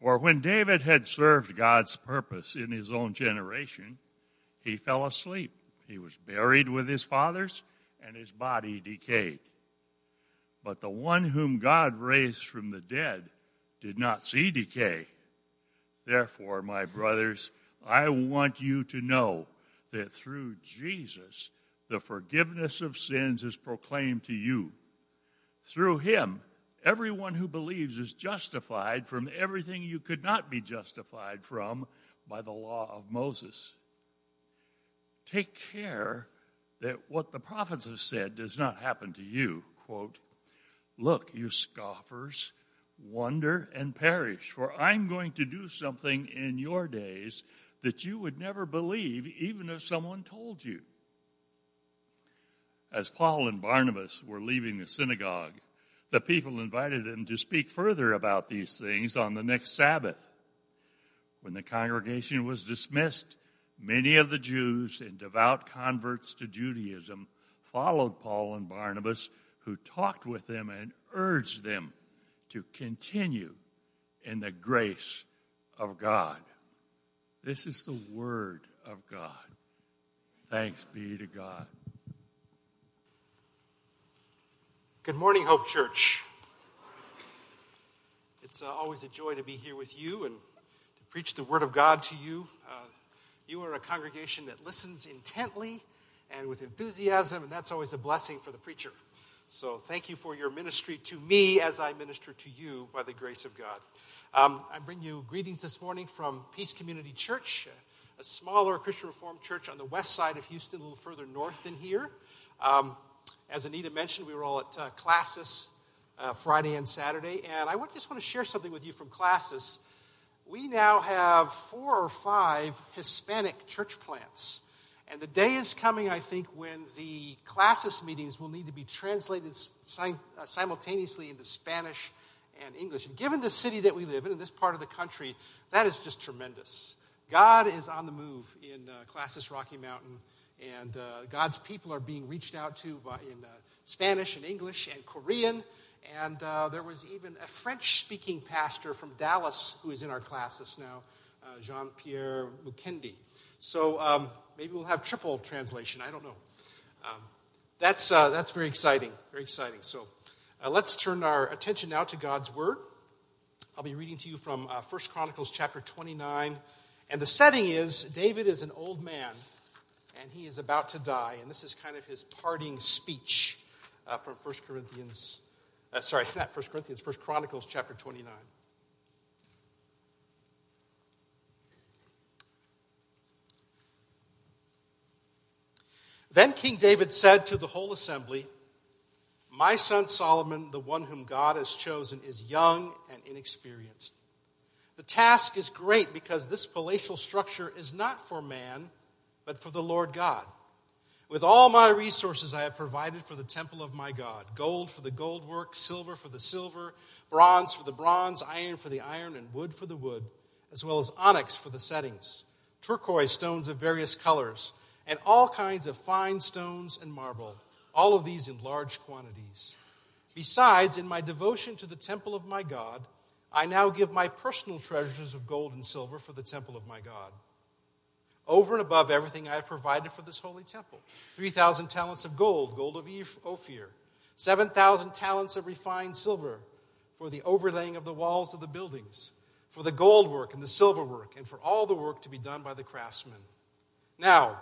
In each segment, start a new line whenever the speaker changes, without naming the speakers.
For when David had served God's purpose in his own generation, he fell asleep. He was buried with his fathers, and his body decayed. But the one whom God raised from the dead did not see decay. Therefore, my brothers, I want you to know that through Jesus, the forgiveness of sins is proclaimed to you. Through him, everyone who believes is justified from everything you could not be justified from by the law of Moses. Take care that what the prophets have said does not happen to you. Quote, Look, you scoffers, wonder and perish, for I'm going to do something in your days that you would never believe, even if someone told you. As Paul and Barnabas were leaving the synagogue, the people invited them to speak further about these things on the next Sabbath. When the congregation was dismissed, many of the Jews and devout converts to Judaism followed Paul and Barnabas, who talked with them and urged them to continue in the grace of God. This is the Word of God. Thanks be to God.
Good morning, Hope Church. It's uh, always a joy to be here with you and to preach the Word of God to you. Uh, you are a congregation that listens intently and with enthusiasm, and that's always a blessing for the preacher. So thank you for your ministry to me as I minister to you by the grace of God. Um, I bring you greetings this morning from Peace Community Church, a smaller Christian Reformed church on the west side of Houston, a little further north than here. Um, as Anita mentioned, we were all at uh, Classis uh, Friday and Saturday, and I just want to share something with you from Classis. We now have four or five Hispanic church plants. And the day is coming, I think, when the Classis meetings will need to be translated uh, simultaneously into Spanish and English. And given the city that we live in, in this part of the country, that is just tremendous. God is on the move in uh, Classis Rocky Mountain, and uh, God's people are being reached out to by, in uh, Spanish and English and Korean. And uh, there was even a French speaking pastor from Dallas who is in our Classis now, uh, Jean Pierre Mukendi. So um, maybe we'll have triple translation. I don't know. Um, that's, uh, that's very exciting. Very exciting. So uh, let's turn our attention now to God's Word. I'll be reading to you from 1 Chronicles chapter 29. And the setting is David is an old man and he is about to die. And this is kind of his parting speech uh, from 1 Corinthians, uh, sorry, not 1 Corinthians, 1 Chronicles chapter 29. Then King David said to the whole assembly, My son Solomon, the one whom God has chosen, is young and inexperienced. The task is great because this palatial structure is not for man but for the Lord God. With all my resources, I have provided for the temple of my God gold for the gold work, silver for the silver, bronze for the bronze, iron for the iron, and wood for the wood, as well as onyx for the settings, turquoise stones of various colors, and all kinds of fine stones and marble, all of these in large quantities. Besides, in my devotion to the temple of my God, I now give my personal treasures of gold and silver for the temple of my God over and above everything I have provided for this holy temple 3,000 talents of gold, gold of Ophir, 7,000 talents of refined silver for the overlaying of the walls of the buildings, for the gold work and the silver work, and for all the work to be done by the craftsmen. Now,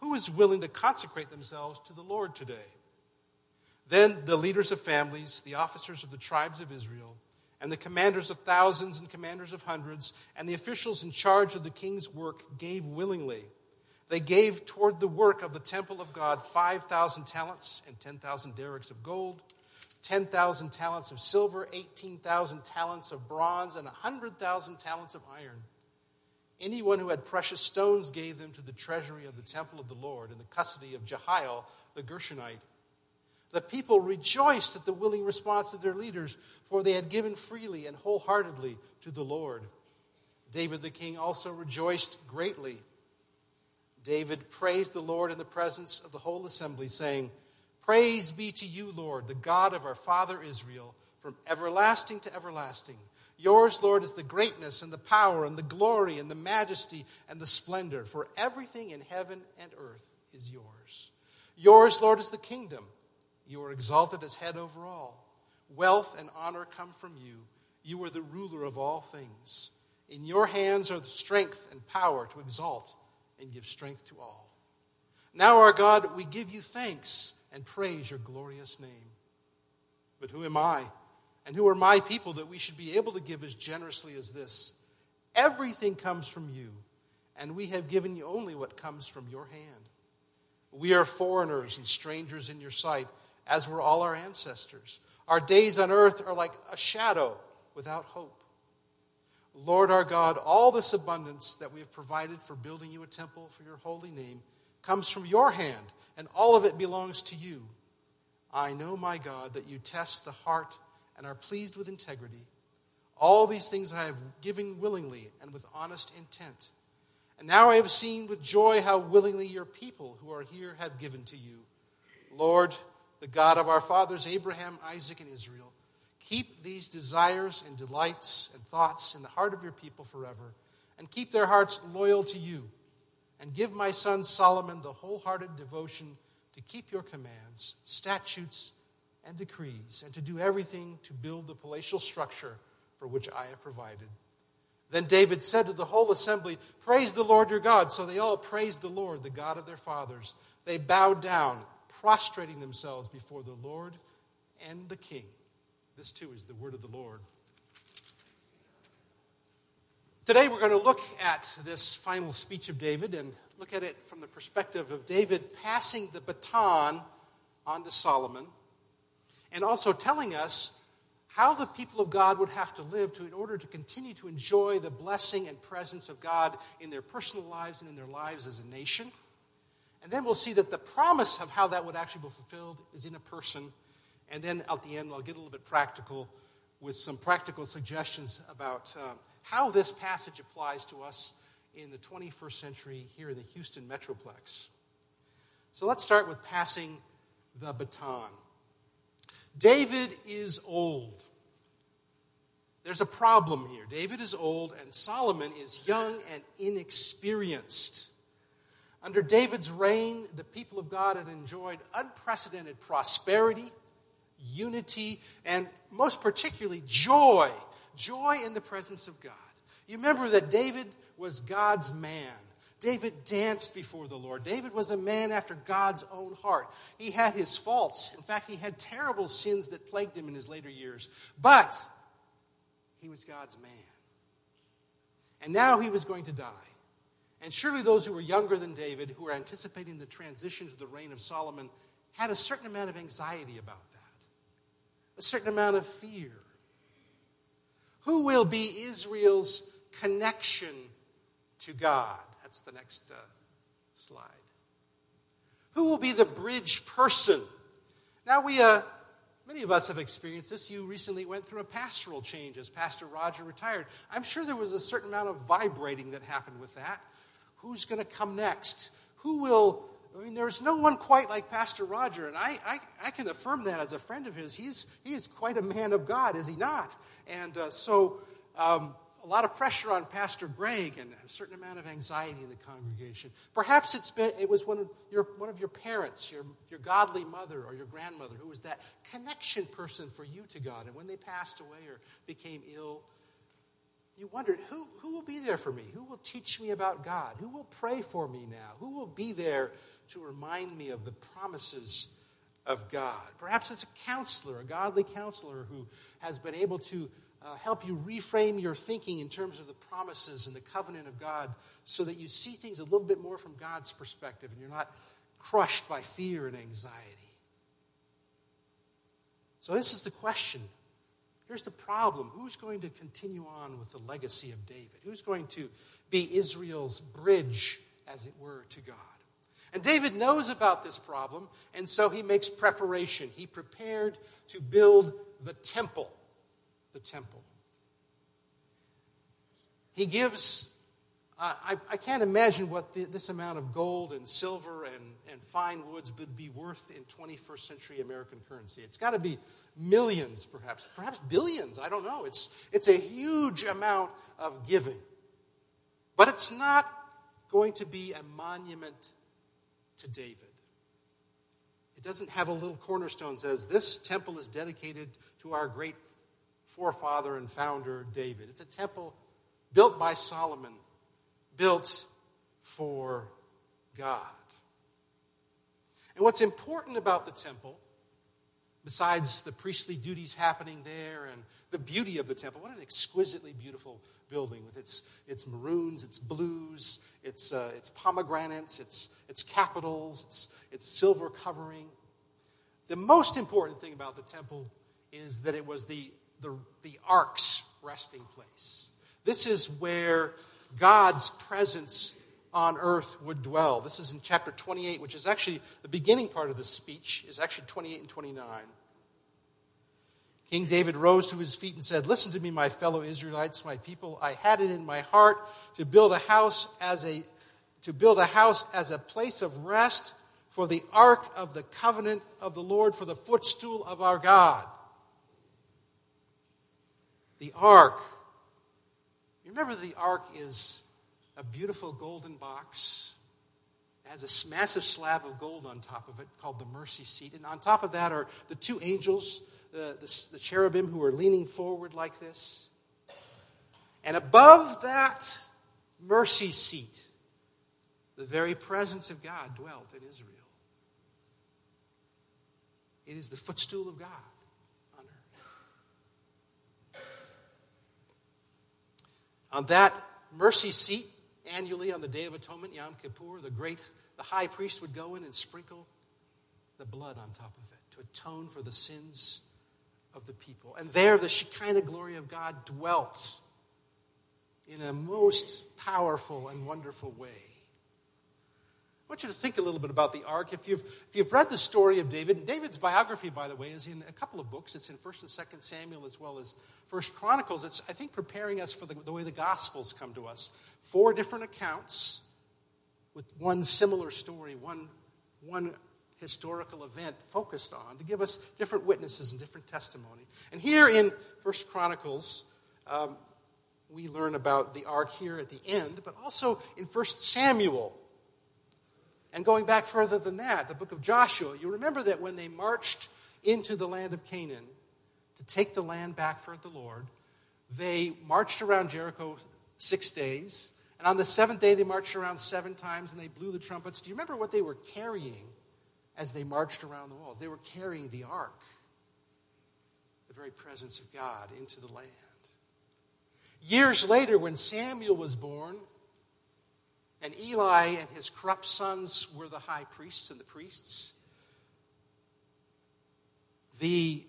who is willing to consecrate themselves to the Lord today? Then the leaders of families, the officers of the tribes of Israel, and the commanders of thousands and commanders of hundreds, and the officials in charge of the king's work gave willingly. They gave toward the work of the temple of God 5,000 talents and 10,000 darics of gold, 10,000 talents of silver, 18,000 talents of bronze, and 100,000 talents of iron. Anyone who had precious stones gave them to the treasury of the temple of the Lord in the custody of Jehiel the Gershonite the people rejoiced at the willing response of their leaders, for they had given freely and wholeheartedly to the Lord. David the king also rejoiced greatly. David praised the Lord in the presence of the whole assembly, saying, Praise be to you, Lord, the God of our father Israel, from everlasting to everlasting. Yours, Lord, is the greatness and the power and the glory and the majesty and the splendor, for everything in heaven and earth is yours. Yours, Lord, is the kingdom. You are exalted as head over all. Wealth and honor come from you. You are the ruler of all things. In your hands are the strength and power to exalt and give strength to all. Now, our God, we give you thanks and praise your glorious name. But who am I? And who are my people that we should be able to give as generously as this? Everything comes from you, and we have given you only what comes from your hand. We are foreigners and strangers in your sight, as were all our ancestors. Our days on earth are like a shadow without hope. Lord our God, all this abundance that we have provided for building you a temple for your holy name comes from your hand, and all of it belongs to you. I know, my God, that you test the heart and are pleased with integrity. All these things I have given willingly and with honest intent. And now I have seen with joy how willingly your people who are here have given to you. Lord, the God of our fathers, Abraham, Isaac, and Israel, keep these desires and delights and thoughts in the heart of your people forever, and keep their hearts loyal to you. And give my son Solomon the wholehearted devotion to keep your commands, statutes, and decrees, and to do everything to build the palatial structure for which I have provided. Then David said to the whole assembly, Praise the Lord your God. So they all praised the Lord, the God of their fathers. They bowed down, prostrating themselves before the Lord and the king. This too is the word of the Lord. Today we're going to look at this final speech of David and look at it from the perspective of David passing the baton on to Solomon and also telling us how the people of God would have to live to, in order to continue to enjoy the blessing and presence of God in their personal lives and in their lives as a nation. And then we'll see that the promise of how that would actually be fulfilled is in a person. And then at the end, I'll get a little bit practical with some practical suggestions about uh, how this passage applies to us in the 21st century here in the Houston Metroplex. So let's start with passing the baton. David is old. There's a problem here. David is old, and Solomon is young and inexperienced. Under David's reign, the people of God had enjoyed unprecedented prosperity, unity, and most particularly joy. Joy in the presence of God. You remember that David was God's man. David danced before the Lord. David was a man after God's own heart. He had his faults. In fact, he had terrible sins that plagued him in his later years. But he was God's man. And now he was going to die. And surely those who were younger than David, who were anticipating the transition to the reign of Solomon, had a certain amount of anxiety about that, a certain amount of fear. Who will be Israel's connection to God? That's the next uh, slide. Who will be the bridge person? Now, we, uh, many of us have experienced this. You recently went through a pastoral change as Pastor Roger retired. I'm sure there was a certain amount of vibrating that happened with that. Who's going to come next? Who will I mean, there's no one quite like Pastor Roger, and I, I, I, can affirm that as a friend of his. He's, he is quite a man of God, is he not? And uh, so um, a lot of pressure on Pastor Greg and a certain amount of anxiety in the congregation. Perhaps it's been, it was one of your, one of your parents, your, your godly mother or your grandmother, who was that connection person for you to God. And when they passed away or became ill, you wondered who, who will be there for me? Who will teach me about God? Who will pray for me now? Who will be there to remind me of the promises of God? Perhaps it's a counselor, a godly counselor who has been able to uh, help you reframe your thinking in terms of the promises and the covenant of God so that you see things a little bit more from God's perspective and you're not crushed by fear and anxiety. So, this is the question. Here's the problem who's going to continue on with the legacy of David? Who's going to be Israel's bridge, as it were, to God? And David knows about this problem, and so he makes preparation. He prepared to build the temple the temple. He gives I, I can't imagine what the, this amount of gold and silver and, and fine woods would be worth in 21st century American currency. It's got to be millions, perhaps, perhaps billions. I don't know. It's, it's a huge amount of giving. But it's not going to be a monument to David. It doesn't have a little cornerstone that says, This temple is dedicated to our great forefather and founder, David. It's a temple built by Solomon, built for God. And what's important about the temple, besides the priestly duties happening there and the beauty of the temple, what an exquisitely beautiful building with its, its maroons, its blues, its, uh, its pomegranates, its, its capitals, its, its silver covering. The most important thing about the temple is that it was the, the, the ark's resting place. This is where God's presence on earth would dwell. This is in chapter 28, which is actually the beginning part of the speech, is actually 28 and 29. King David rose to his feet and said, Listen to me, my fellow Israelites, my people. I had it in my heart to build a house as a to build a house as a place of rest for the ark of the covenant of the Lord, for the footstool of our God. The ark remember the ark is a beautiful golden box. It has a massive slab of gold on top of it called the mercy seat. And on top of that are the two angels, the, the, the cherubim who are leaning forward like this. And above that mercy seat, the very presence of God dwelt in Israel. It is the footstool of God. On that mercy seat, annually on the Day of Atonement, Yom Kippur, the great, the high priest would go in and sprinkle the blood on top of it to atone for the sins of the people. And there, the Shekinah glory of God dwelt in a most powerful and wonderful way. I want you to think a little bit about the ark. If you've, if you've read the story of David, David's biography, by the way, is in a couple of books. It's in 1st and 2nd Samuel as well as 1st Chronicles. It's, I think, preparing us for the, the way the Gospels come to us. Four different accounts with one similar story, one, one historical event focused on to give us different witnesses and different testimony. And here in First Chronicles, um, we learn about the ark here at the end, but also in First Samuel and going back further than that, the book of Joshua, you remember that when they marched into the land of Canaan to take the land back for the Lord, they marched around Jericho six days. And on the seventh day, they marched around seven times and they blew the trumpets. Do you remember what they were carrying as they marched around the walls? They were carrying the ark, the very presence of God, into the land. Years later, when Samuel was born, and Eli and his corrupt sons were the high priests and the priests. The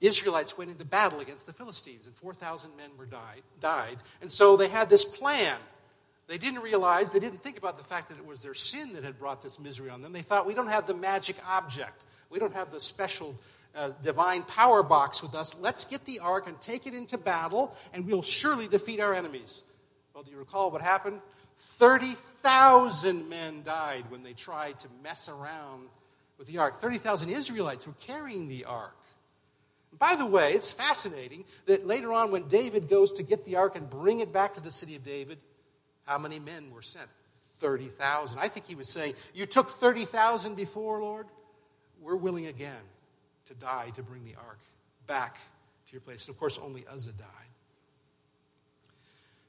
Israelites went into battle against the Philistines, and 4,000 men were died, died. And so they had this plan. They didn't realize, they didn't think about the fact that it was their sin that had brought this misery on them. They thought, we don't have the magic object. We don't have the special uh, divine power box with us. Let's get the ark and take it into battle, and we'll surely defeat our enemies. Well, do you recall what happened? 30,000 men died when they tried to mess around with the ark. 30,000 Israelites were carrying the ark. By the way, it's fascinating that later on, when David goes to get the ark and bring it back to the city of David, how many men were sent? 30,000. I think he was saying, You took 30,000 before, Lord? We're willing again to die to bring the ark back to your place. And of course, only Uzzah died.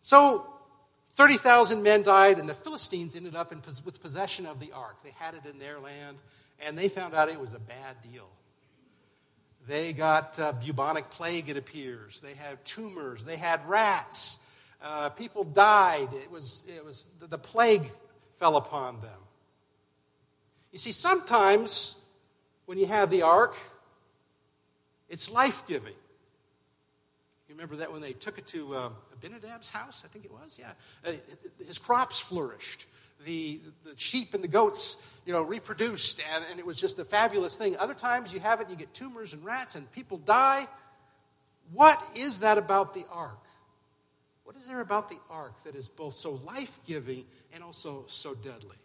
So 30,000 men died, and the Philistines ended up in, with possession of the ark. They had it in their land, and they found out it was a bad deal. They got uh, bubonic plague, it appears. They had tumors. They had rats. Uh, people died. It was, it was the, the plague fell upon them. You see, sometimes when you have the ark, it's life giving. Remember that when they took it to uh, Abinadab's house, I think it was? Yeah. Uh, his crops flourished. The, the sheep and the goats, you know, reproduced, and, and it was just a fabulous thing. Other times you have it, you get tumors and rats, and people die. What is that about the ark? What What is there about the ark that is both so life giving and also so deadly?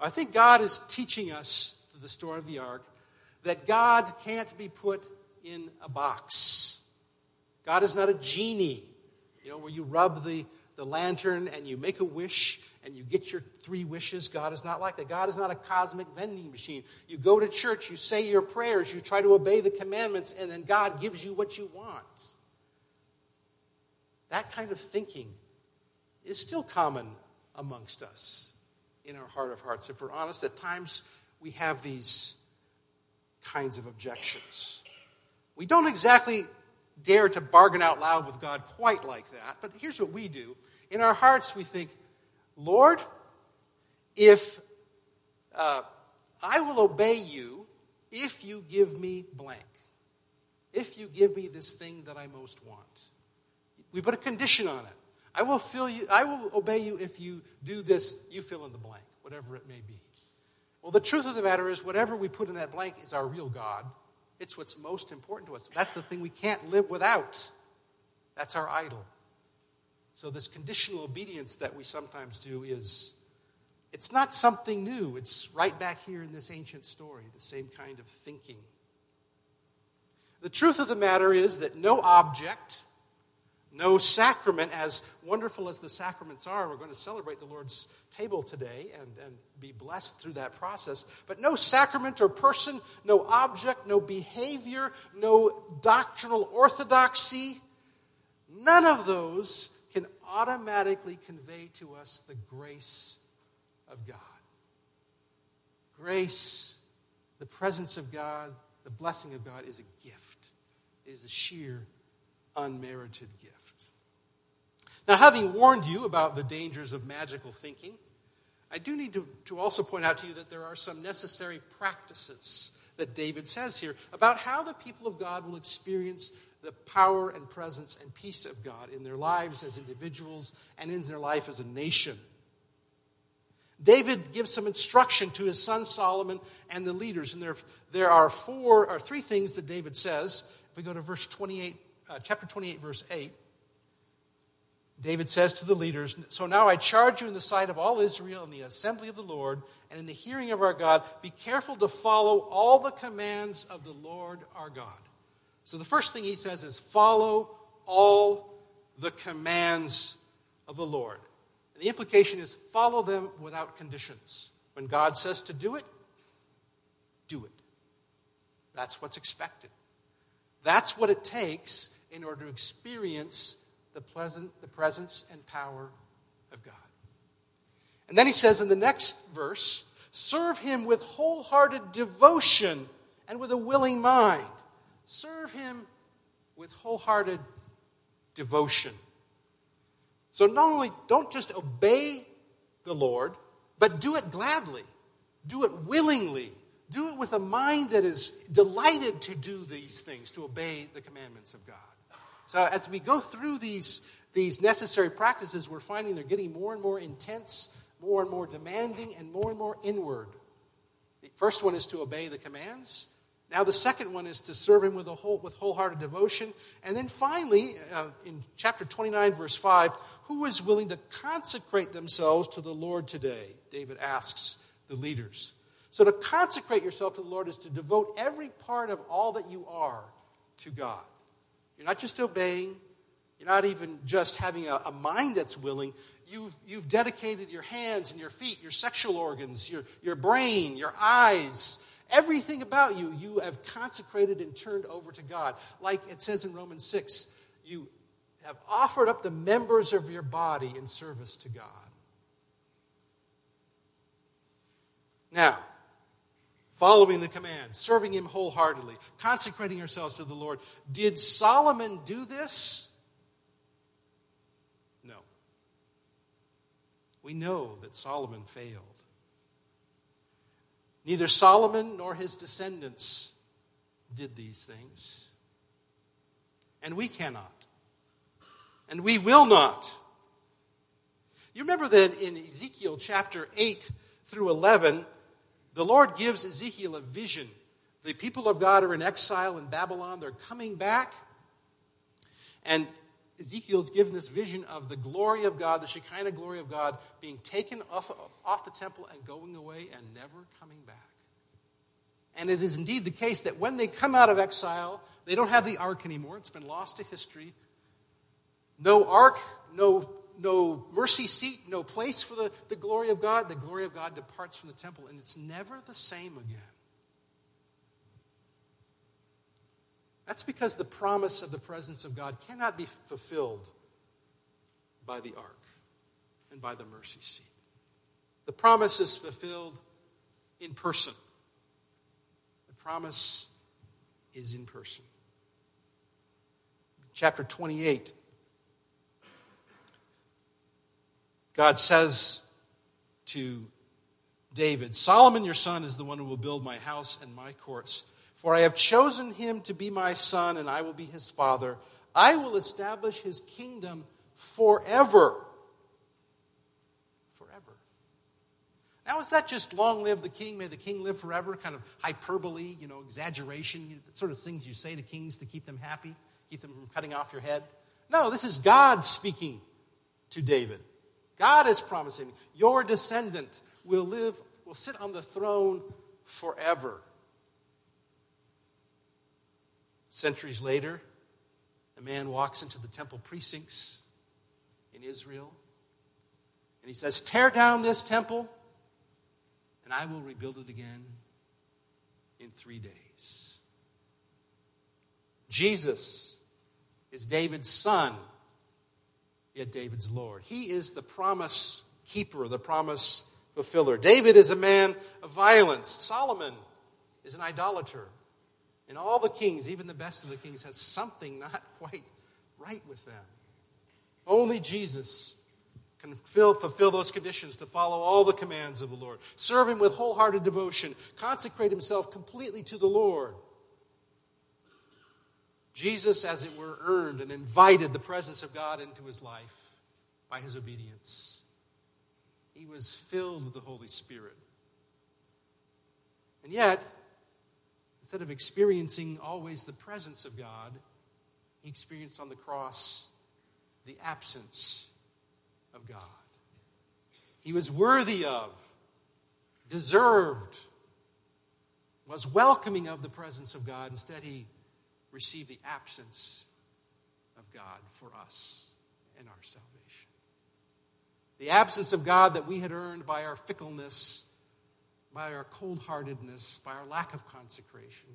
I think God is teaching us through the story of the ark that God can't be put in a box. God is not a genie, you know, where you rub the, the lantern and you make a wish and you get your three wishes. God is not like that. God is not a cosmic vending machine. You go to church, you say your prayers, you try to obey the commandments, and then God gives you what you want. That kind of thinking is still common amongst us in our heart of hearts. If we're honest, at times we have these kinds of objections. We don't exactly dare to bargain out loud with God quite like that, but here's what we do. In our hearts, we think, Lord, if uh, I will obey you if you give me blank, if you give me this thing that I most want. We put a condition on it. I will fill you, I will obey you if you do this, you fill in the blank, whatever it may be. Well, the truth of the matter is, whatever we put in that blank is our real God. It's what's most important to us. That's the thing we can't live without. That's our idol. So, this conditional obedience that we sometimes do is, it's not something new. It's right back here in this ancient story, the same kind of thinking. The truth of the matter is that no object, no sacrament, as wonderful as the sacraments are, we're going to celebrate the Lord's table today and, and be blessed through that process. But no sacrament or person, no object, no behavior, no doctrinal orthodoxy, none of those can automatically convey to us the grace of God. Grace, the presence of God, the blessing of God is a gift. It is a sheer, unmerited gift. Now, having warned you about the dangers of magical thinking, I do need to, to also point out to you that there are some necessary practices that David says here about how the people of God will experience the power and presence and peace of God in their lives as individuals and in their life as a nation. David gives some instruction to his son Solomon and the leaders, and there, there are four or three things that David says. If we go to verse 28, uh, chapter 28, verse 8, David says to the leaders, So now I charge you in the sight of all Israel and the assembly of the Lord and in the hearing of our God, be careful to follow all the commands of the Lord our God. So the first thing he says is follow all the commands of the Lord. And the implication is follow them without conditions. When God says to do it, do it. That's what's expected. That's what it takes in order to experience the, pleasant, the presence and power of God. And then he says in the next verse, serve him with wholehearted devotion and with a willing mind. Serve him with wholehearted devotion. So not only don't just obey the Lord, but do it gladly. Do it willingly. Do it with a mind that is delighted to do these things, to obey the commandments of God. So as we go through these, these necessary practices, we're finding they're getting more and more intense, more and more demanding, and more and more inward. The first one is to obey the commands. Now, the second one is to serve him with, a whole, with wholehearted devotion. And then finally, uh, in chapter 29, verse 5, who is willing to consecrate themselves to the Lord today? David asks the leaders. So, to consecrate yourself to the Lord is to devote every part of all that you are to God. You're not just obeying, you're not even just having a, a mind that's willing. You've, you've dedicated your hands and your feet, your sexual organs, your, your brain, your eyes, everything about you, you have consecrated and turned over to God. Like it says in Romans 6, you have offered up the members of your body in service to God. Now, following the command, serving Him wholeheartedly, consecrating ourselves to the Lord. Did Solomon do this? No. We know that Solomon failed. Neither Solomon nor his descendants did these things. And we cannot. And we will not. You remember that in Ezekiel chapter 8 through 11, the Lord gives Ezekiel a vision. The people of God are in exile in Babylon. They're coming back. And Ezekiel's given this vision of the glory of God, the Shekinah glory of God, being taken off, off the temple and going away and never coming back. And it is indeed the case that when they come out of exile, they don't have the ark anymore. It's been lost to history. No ark, no, no mercy seat, no place for the, the glory of God. The glory of God departs from the temple, and it's never the same again. That's because the promise of the presence of God cannot be fulfilled by the ark and by the mercy seat. The promise is fulfilled in person. The promise is in person. Chapter 28. God says to David, Solomon your son is the one who will build my house and my courts. For I have chosen him to be my son, and I will be his father. I will establish his kingdom forever. Forever. Now, is that just long live the king? May the king live forever? Kind of hyperbole, you know, exaggeration, sort of things you say to kings to keep them happy, keep them from cutting off your head? No, this is God speaking to David. God is promising your descendant will live, will sit on the throne forever. Centuries later, a man walks into the temple precincts in Israel and he says, Tear down this temple and I will rebuild it again in three days. Jesus is David's son, yet David's Lord. He is the promise keeper, the promise fulfiller. David is a man of violence. Solomon is an idolater. And all the kings, even the best of the kings, has something not quite right with them. Only Jesus can fulfill, fulfill those conditions to follow all the commands of the Lord, serve Him with wholehearted devotion, consecrate Himself completely to the Lord. Jesus, as it were, earned and invited the presence of God into his life by his obedience. He was filled with the Holy Spirit. And yet, Instead of experiencing always the presence of God, he experienced on the cross the absence of God. He was worthy of, deserved, was welcoming of the presence of God. Instead, he received the absence of God for us and our salvation. The absence of God that we had earned by our fickleness by our cold heartedness, by our lack of consecration,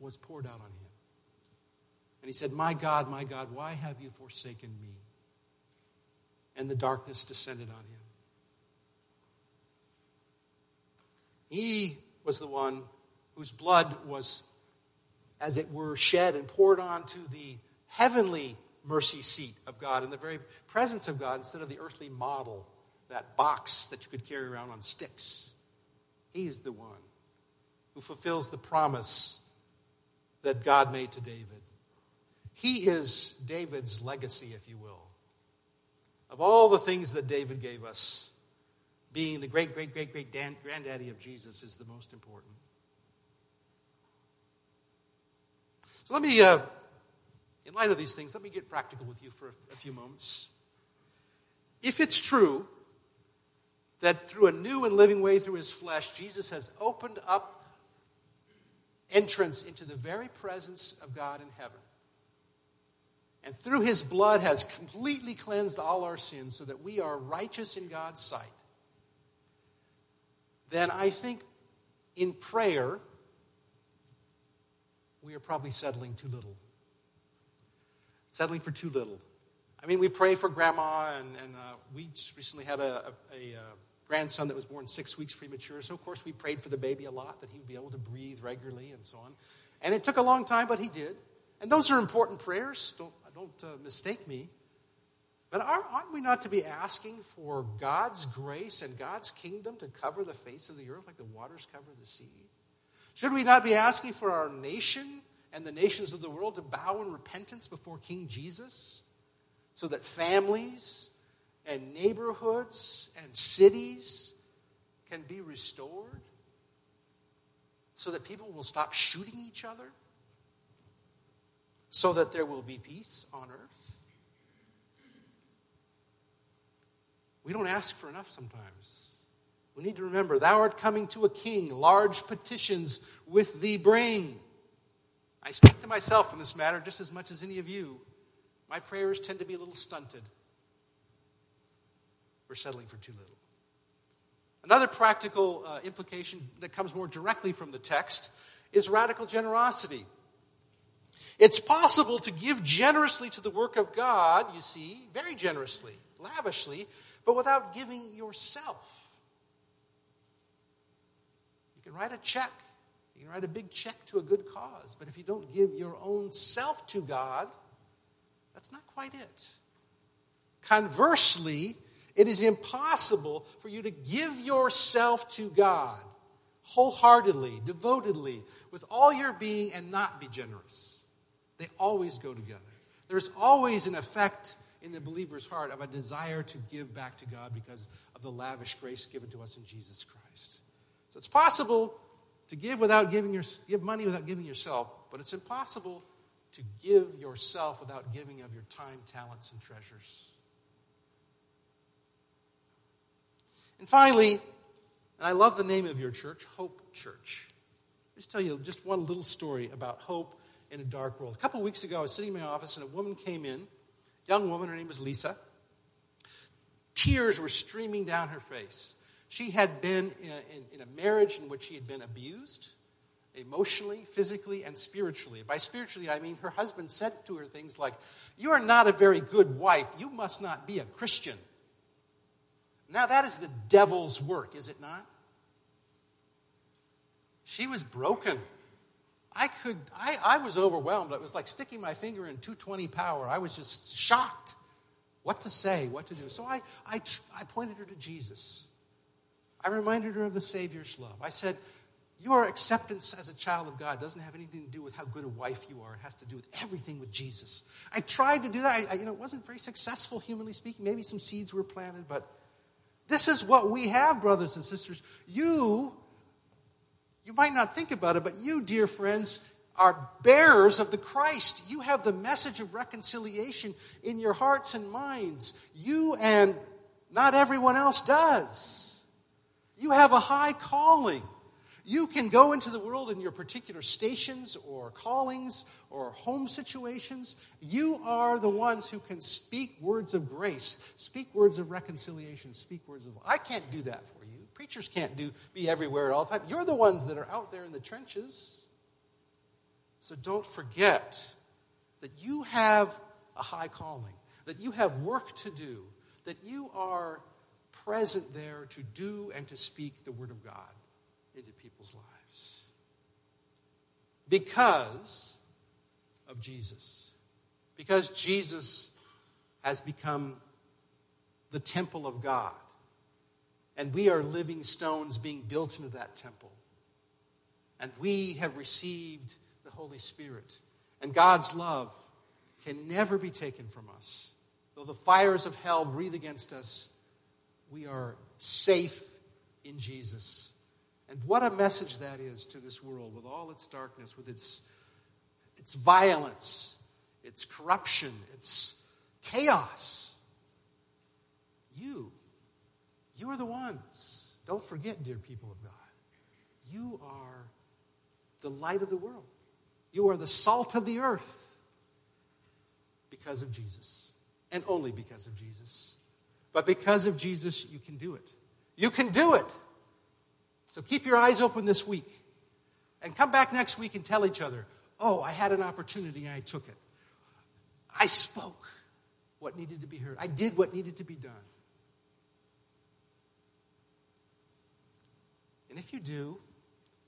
was poured out on him. And he said, My God, my God, why have you forsaken me? And the darkness descended on him. He was the one whose blood was, as it were, shed and poured onto the heavenly mercy seat of God in the very presence of God instead of the earthly model that box that you could carry around on sticks. He is the one who fulfills the promise that God made to David. He is David's legacy, if you will. Of all the things that David gave us, being the great, great, great, great granddaddy of Jesus is the most important. Let me, uh, in light of these things, let me get practical with you for a few moments. If it's true that through a new and living way through his flesh, Jesus has opened up entrance into the very presence of God in heaven. And through his blood has completely cleansed all our sins so that we are righteous in God's sight. Then I think in prayer, we are probably settling too little. Settling for too little. I mean, we pray for grandma, and, and uh, we just recently had a, a, a, uh, grandson that was born six weeks premature. So, of course, we prayed for the baby a lot, that he would be able to breathe regularly and so on. And it took a long time, but he did. And those are important prayers. Don't, don't uh, mistake me. But aren't we not to be asking for God's grace and God's kingdom to cover the face of the earth like the waters cover the sea? Should we not be asking for our nation and the nations of the world to bow in repentance before King Jesus so that families and neighborhoods and cities can be restored so that people will stop shooting each other? so that there will be peace on earth. We don't ask for enough sometimes. We need to remember, Thou art coming to a king, large petitions with thee bring. I speak to myself in this matter just as much as any of you. My prayers tend to be a little stunted. We're settling for too little. Another practical uh, implication that comes more directly from the text is radical generosity. It's possible to give generously to the work of God, you see, very generously, lavishly, but without giving yourself. You can write a check, you can write a big check to a good cause, but if you don't give your own self to God, that's not quite it. Conversely, it is impossible for you to give yourself to God wholeheartedly, devotedly, with all your being and not be generous. They always go together. There's always an effect in the believer's heart of a desire to give back to God because of the lavish grace given to us in Jesus Christ. So it's possible to give without giving your, give money without giving yourself, but it's impossible to give yourself without giving of your time, talents, and treasures. And finally, and I love the name of your church, Hope Church. I'll just tell you just one little story about hope in a dark world. A couple of weeks ago, I was sitting in my office and a woman came in, young woman, her name was Lisa. Tears were streaming down her face. She had been in, in, in a marriage in which she had been abused emotionally, physically, and spiritually. By spiritually, I mean her husband said to her things like, You are not a very good wife. You must not be a Christian. Now, that is the devil's work, is it not? She was broken. I could, I, I was overwhelmed. It was like sticking my finger in 220 power. I was just shocked what to say, what to do. So I, I, I pointed her to Jesus. I reminded her of the Savior's love. I said, Your acceptance as a child of God doesn't have anything to do with how good a wife you are. It has to do with everything with Jesus. I tried to do that. I, I, you know, it wasn't very successful, humanly speaking. Maybe some seeds were planted, but this is what we have, brothers and sisters. You, you might not think about it, but you, dear friends, are bearers of the Christ. You have the message of reconciliation in your hearts and minds. You and not everyone else does. You have a high calling. You can go into the world in your particular stations or callings or home situations. You are the ones who can speak words of grace, speak words of reconciliation, speak words of. I can't do that for you. Preachers can't do be everywhere at all the time. You're the ones that are out there in the trenches. So don't forget that you have a high calling, that you have work to do, that you are present there to do and to speak the Word of God into people's lives. Because of Jesus. Because Jesus has become the temple of God. And we are living stones being built into that temple. And we have received the Holy Spirit. And God's love can never be taken from us. Though the fires of hell breathe against us, we are safe in Jesus. And what a message that is to this world with all its darkness, with its, its violence, its corruption, its chaos. You, you are the ones. Don't forget, dear people of God. You are the light of the world. You are the salt of the earth because of Jesus, and only because of Jesus. But because of Jesus, you can do it. You can do it. So keep your eyes open this week. And come back next week and tell each other, oh, I had an opportunity and I took it. I spoke what needed to be heard, I did what needed to be done. And if you do,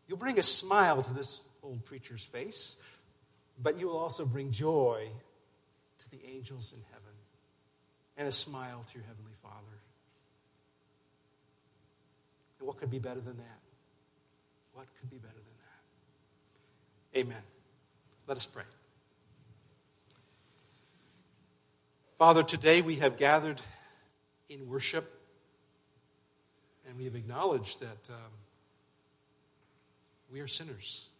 you'll bring a smile to this old preacher's face, but you will also bring joy to the angels in heaven and a smile to your Heavenly Father. And what could be better than that? What could be better than that? Amen. Let us pray. Father, today we have gathered in worship and we have acknowledged that um, we are sinners.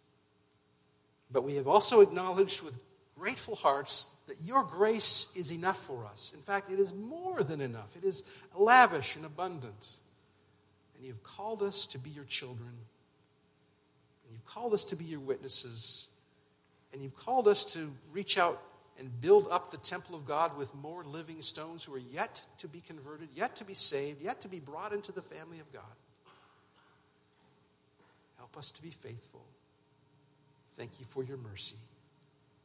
But we have also acknowledged with grateful hearts that your grace is enough for us. In fact, it is more than enough, it is lavish and abundant. And you've called us to be your children, and you've called us to be your witnesses, and you've called us to reach out and build up the temple of God with more living stones who are yet to be converted, yet to be saved, yet to be brought into the family of God. Help us to be faithful. Thank you for your mercy.